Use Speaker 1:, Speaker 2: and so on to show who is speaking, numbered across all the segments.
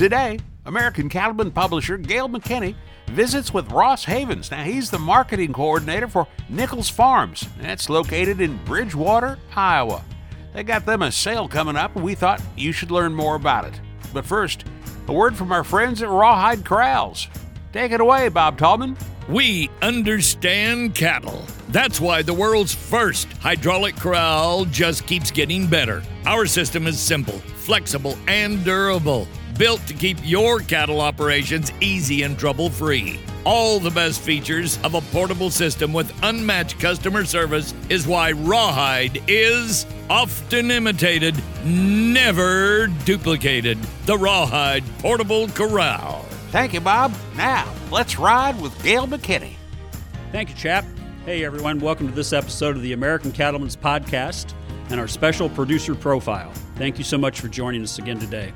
Speaker 1: Today, American Cattleman publisher Gail McKinney visits with Ross Havens. Now, he's the marketing coordinator for Nichols Farms. That's located in Bridgewater, Iowa. They got them a sale coming up, and we thought you should learn more about it. But first, a word from our friends at Rawhide Corrals. Take it away, Bob Tallman.
Speaker 2: We understand cattle. That's why the world's first hydraulic corral just keeps getting better. Our system is simple, flexible, and durable, built to keep your cattle operations easy and trouble free. All the best features of a portable system with unmatched customer service is why Rawhide is often imitated, never duplicated. The Rawhide Portable Corral.
Speaker 1: Thank you, Bob. Now, let's ride with Gail McKinney.
Speaker 3: Thank you, Chap. Hey, everyone. Welcome to this episode of the American Cattlemen's Podcast and our special producer profile. Thank you so much for joining us again today.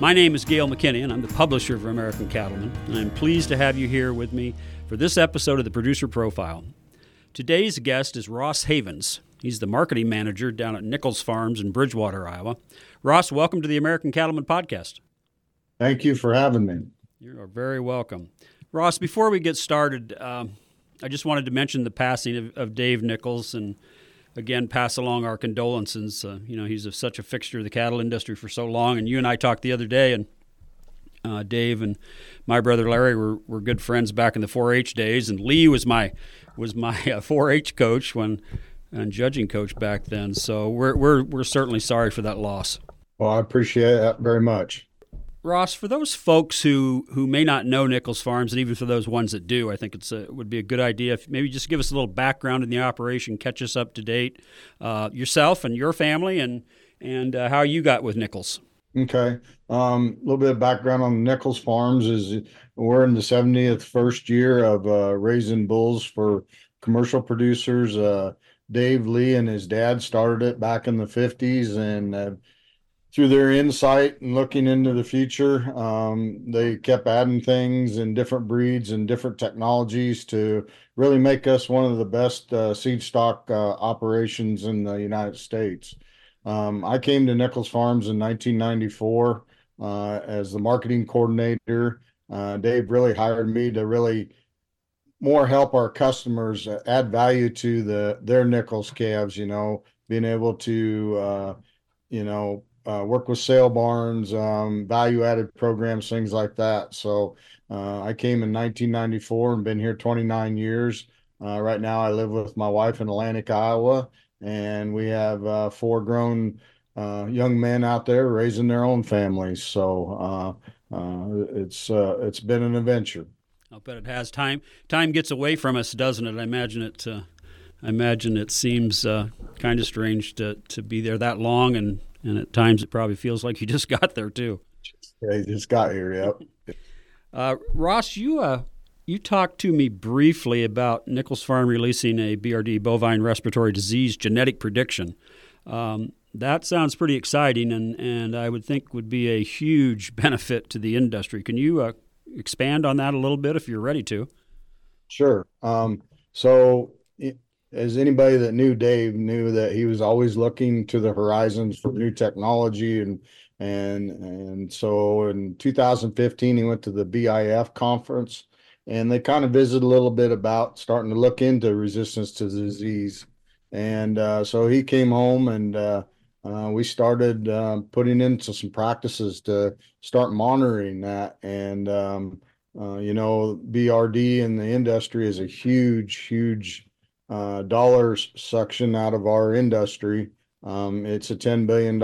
Speaker 3: My name is Gail McKinney, and I'm the publisher of American Cattlemen, and I'm pleased to have you here with me for this episode of the producer profile. Today's guest is Ross Havens. He's the marketing manager down at Nichols Farms in Bridgewater, Iowa. Ross, welcome to the American Cattlemen Podcast.
Speaker 4: Thank you for having me.
Speaker 3: You are very welcome. Ross, before we get started, um, I just wanted to mention the passing of, of, Dave Nichols and again pass along our condolences. Uh, you know, he's a, such a fixture of the cattle industry for so long. And you and I talked the other day, and uh, Dave and my brother Larry were, were good friends back in the 4-H days, and Lee was my was my uh, 4-H coach when and judging coach back then. So we're we're we're certainly sorry for that loss.
Speaker 4: Well, I appreciate that very much.
Speaker 3: Ross, for those folks who, who may not know Nichols Farms, and even for those ones that do, I think it's it would be a good idea if maybe just give us a little background in the operation, catch us up to date, uh, yourself and your family, and and uh, how you got with Nichols.
Speaker 4: Okay, um, a little bit of background on Nichols Farms is we're in the 70th first year of uh, raising bulls for commercial producers. Uh, Dave Lee and his dad started it back in the 50s, and through their insight and looking into the future, um, they kept adding things and different breeds and different technologies to really make us one of the best uh, seed stock uh, operations in the United States. Um, I came to Nichols Farms in 1994 uh, as the marketing coordinator. Uh, Dave really hired me to really more help our customers add value to the their Nichols calves. You know, being able to uh, you know uh, work with sale barns, um, value added programs, things like that. So uh, I came in 1994 and been here 29 years. Uh, right now, I live with my wife in Atlantic, Iowa, and we have uh, four grown uh, young men out there raising their own families. So uh, it's it's been an adventure.
Speaker 3: I'll bet it has. Time time gets away from us, doesn't it? I imagine it. I imagine it seems kind of strange to to be there that long and and at times it probably feels like you just got there too.
Speaker 4: Yeah, you just got here. Yep.
Speaker 3: Uh, Ross, you uh, you talked to me briefly about Nichols Farm releasing a BRD bovine respiratory disease genetic prediction. Um, that sounds pretty exciting, and, and I would think would be a huge benefit to the industry. Can you uh, expand on that a little bit if you're ready to?
Speaker 4: Sure. Um, so as anybody that knew Dave knew that he was always looking to the horizons for new technology and and and so in 2015 he went to the BIF conference and they kind of visited a little bit about starting to look into resistance to disease. And uh, so he came home and uh, uh, we started uh, putting into some practices to start monitoring that. And um, uh, you know BRD in the industry is a huge huge uh, dollars suction out of our industry. Um, it's a $10 billion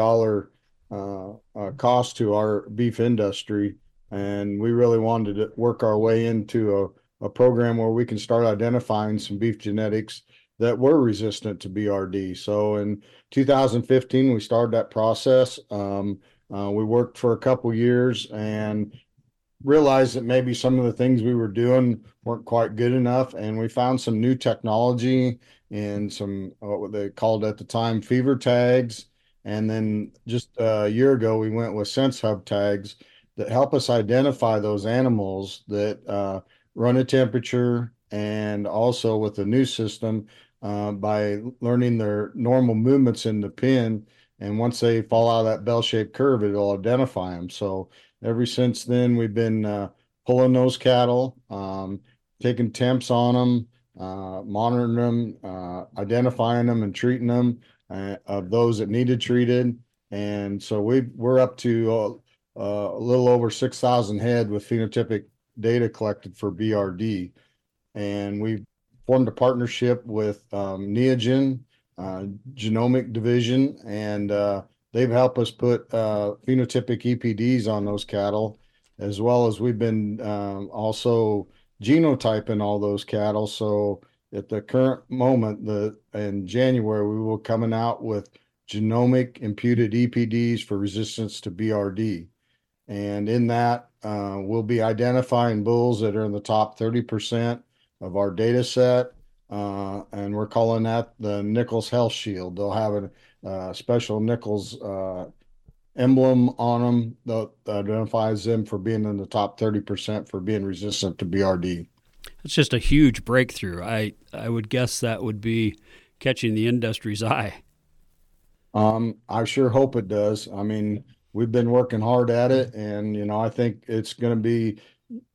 Speaker 4: uh, uh, cost to our beef industry. And we really wanted to work our way into a, a program where we can start identifying some beef genetics that were resistant to BRD. So in 2015, we started that process. Um, uh, we worked for a couple years and realized that maybe some of the things we were doing weren't quite good enough and we found some new technology and some uh, what they called at the time fever tags. And then just a year ago we went with SenseHub tags that help us identify those animals that uh, run a temperature and also with the new system uh, by learning their normal movements in the pen. And once they fall out of that bell-shaped curve it'll identify them so ever since then, we've been uh, pulling those cattle, um, taking temps on them, uh, monitoring them, uh, identifying them, and treating them uh, of those that needed treated. And so we we're up to uh, uh, a little over six thousand head with phenotypic data collected for BRD, and we formed a partnership with um, Neogen uh, Genomic Division, and uh, they've helped us put uh, phenotypic EPDs on those cattle, as well as we've been um, also genotyping all those cattle. So at the current moment, the in January we will coming out with genomic imputed EPDs for resistance to BRD. And in that, uh, we'll be identifying bulls that are in the top 30% of our data set. Uh, and we're calling that the Nichols Health Shield. They'll have a uh, special Nichols uh, emblem on them that identifies them for being in the top 30% for being resistant to BRD.
Speaker 3: It's just a huge breakthrough. I, I would guess that would be catching the industry's eye.
Speaker 4: Um, I sure hope it does. I mean, we've been working hard at it, and you know, I think it's going to be.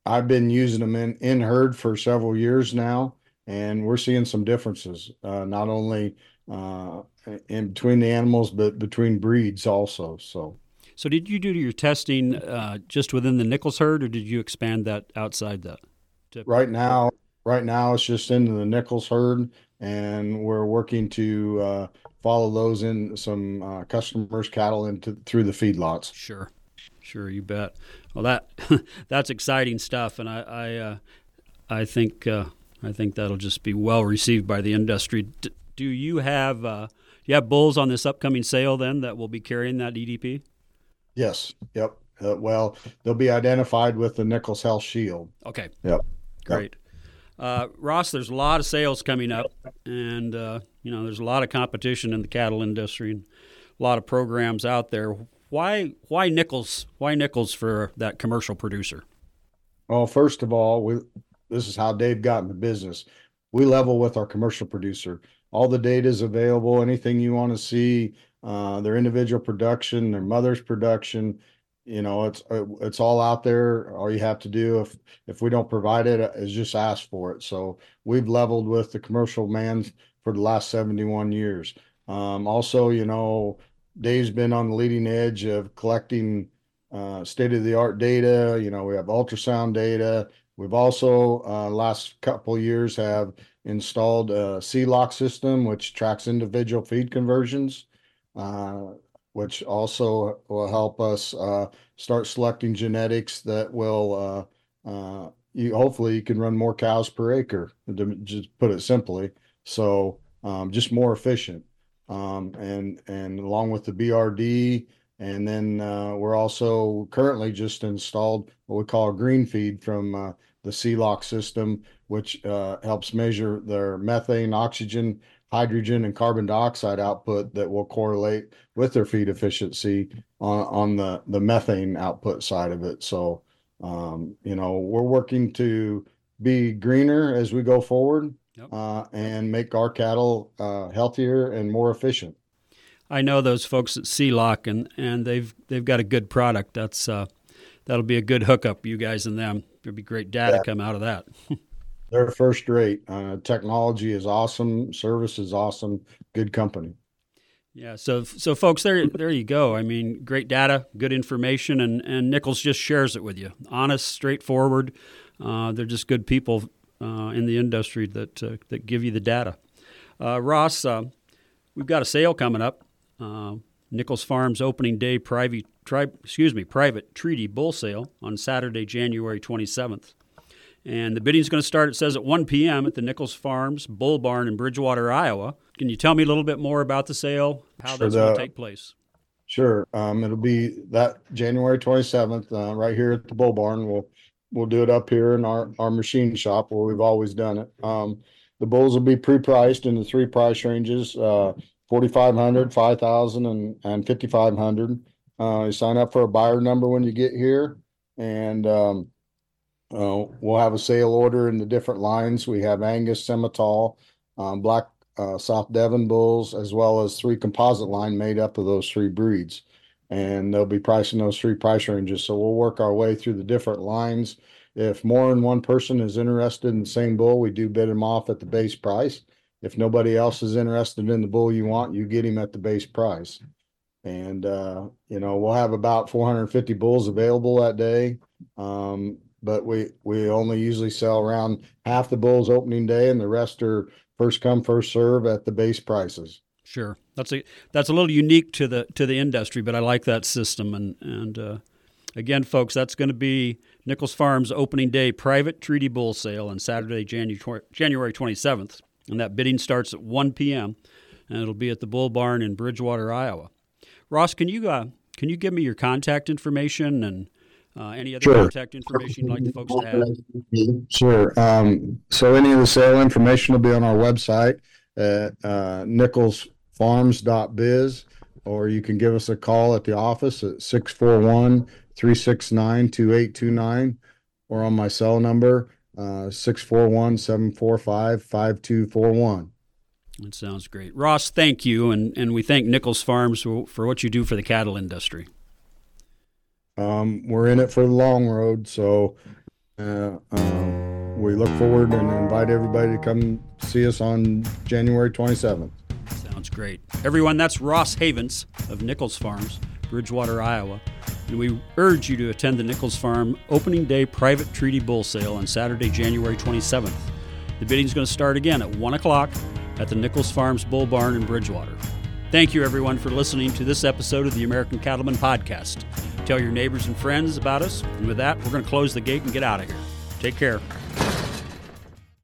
Speaker 4: I've been using them in in herd for several years now, and we're seeing some differences. Uh, not only uh, in between the animals, but between breeds also. So.
Speaker 3: So, did you do your testing uh, just within the Nichols herd, or did you expand that outside that?
Speaker 4: To- right now, right now it's just into the Nichols herd, and we're working to uh, follow those in some uh, customers' cattle into through the feedlots.
Speaker 3: Sure, sure, you bet. Well, that that's exciting stuff, and I I, uh, I think uh, I think that'll just be well received by the industry. D- do you have uh, do you have bulls on this upcoming sale then that will be carrying that EDP?
Speaker 4: Yes. Yep. Uh, well, they'll be identified with the Nichols Health Shield.
Speaker 3: Okay.
Speaker 4: Yep.
Speaker 3: Great. Uh, Ross, there's a lot of sales coming up, and uh, you know there's a lot of competition in the cattle industry, and a lot of programs out there. Why why Nichols? Why Nichols for that commercial producer?
Speaker 4: Well, first of all, we, this is how Dave got in the business. We level with our commercial producer. All the data is available. Anything you want to see, uh, their individual production, their mother's production, you know it's uh, it's all out there all you have to do if if we don't provide it uh, just ask for it so we've leveled with the commercial man for the last 71 years um, also you know dave's been on the leading edge of collecting uh, state of the art data you know we have ultrasound data we've also uh, last couple years have installed a c-lock system which tracks individual feed conversions uh, which also will help us uh, start selecting genetics that will you hopefully you can run more cows per acre to just put it simply. So um, just more efficient. Um, and and along with the brd and then we're also currently just installed what we call a green feed from the c-lock system which uh, helps measure their methane oxygen hydrogen and carbon dioxide output that will correlate with their feed efficiency on, on the, the methane output side of it. So, um, you know, we're working to be greener as we go forward yep. uh, and make our cattle uh, healthier and more efficient.
Speaker 3: I know those folks at C-Lock and, and they've they've got a good product. That's uh, that'll be a good hookup, you guys and them. There'll be great data yeah. come out of that.
Speaker 4: they're first rate. Uh, technology is awesome. Service is awesome. Good company.
Speaker 3: Yeah, so so folks, there there you go. I mean, great data, good information, and and Nichols just shares it with you. Honest, straightforward. Uh, they're just good people uh, in the industry that uh, that give you the data. Uh, Ross, uh, we've got a sale coming up. Nichols Farms opening day private tri- excuse me private treaty bull sale on Saturday, January twenty seventh. And the bidding is going to start, it says, at 1 p.m. at the Nichols Farms Bull Barn in Bridgewater, Iowa. Can you tell me a little bit more about the sale, how sure, that's going to take place?
Speaker 4: Sure. Um, it'll be that January 27th, uh, right here at the Bull Barn. We'll we'll do it up here in our, our machine shop where we've always done it. Um, the bulls will be pre-priced in the three price ranges, uh, 4,500, 5,000 and, and 5,500. Uh, you sign up for a buyer number when you get here and, um, uh, we'll have a sale order in the different lines. We have Angus, Simmental, um, Black uh, South Devon bulls, as well as three composite line made up of those three breeds. and they'll be pricing those three price ranges. So we'll work our way through the different lines. If more than one person is interested in the same bull, we do bid them off at the base price. If nobody else is interested in the bull you want, you get him at the base price. And, uh, you know, we'll have about four hundred and fifty bulls available that day. Um, but we, we only usually sell around half the bulls opening day and the rest are first come, first serve at the base prices.
Speaker 3: Sure, that's a that's a little unique to the to the industry, but I like that system. And and uh, again, folks, that's going to be Nichols Farms opening day private treaty bull sale on Saturday, January January twenty seventh, and that bidding starts at one p.m. and it'll be at the Bull Barn in Bridgewater, Iowa. Ross, can you uh, can you give me your contact information and uh, any other
Speaker 4: Sure.
Speaker 3: contact information you'd like the folks to have?
Speaker 4: Sure. Um, so any of the sale information will be on our website at, uh, nicholsfarms.biz, or you can give us a call at the office at 641-369-2829, or on my cell number, uh, 641-745-5241.
Speaker 3: That sounds great. Ross, thank you, and, and we thank Nichols Farms for, for what you do for the cattle industry.
Speaker 4: Um, we're in it for the long road, so, uh, um, we look forward and invite everybody to come see us on January 27th.
Speaker 3: Sounds great. Everyone, that's Ross Havens of Nichols Farms, Bridgewater, Iowa. And we urge you to attend the Nichols Farm opening day private treaty bull sale on Saturday, January 27th. The bidding is going to start again at 1 o'clock at the Nichols Farms Bull Barn in Bridgewater. Thank you, everyone, for listening to this episode of the American Cattleman Podcast. Tell your neighbors and friends about us. And with that, we're going to close the gate and get out of here. Take care.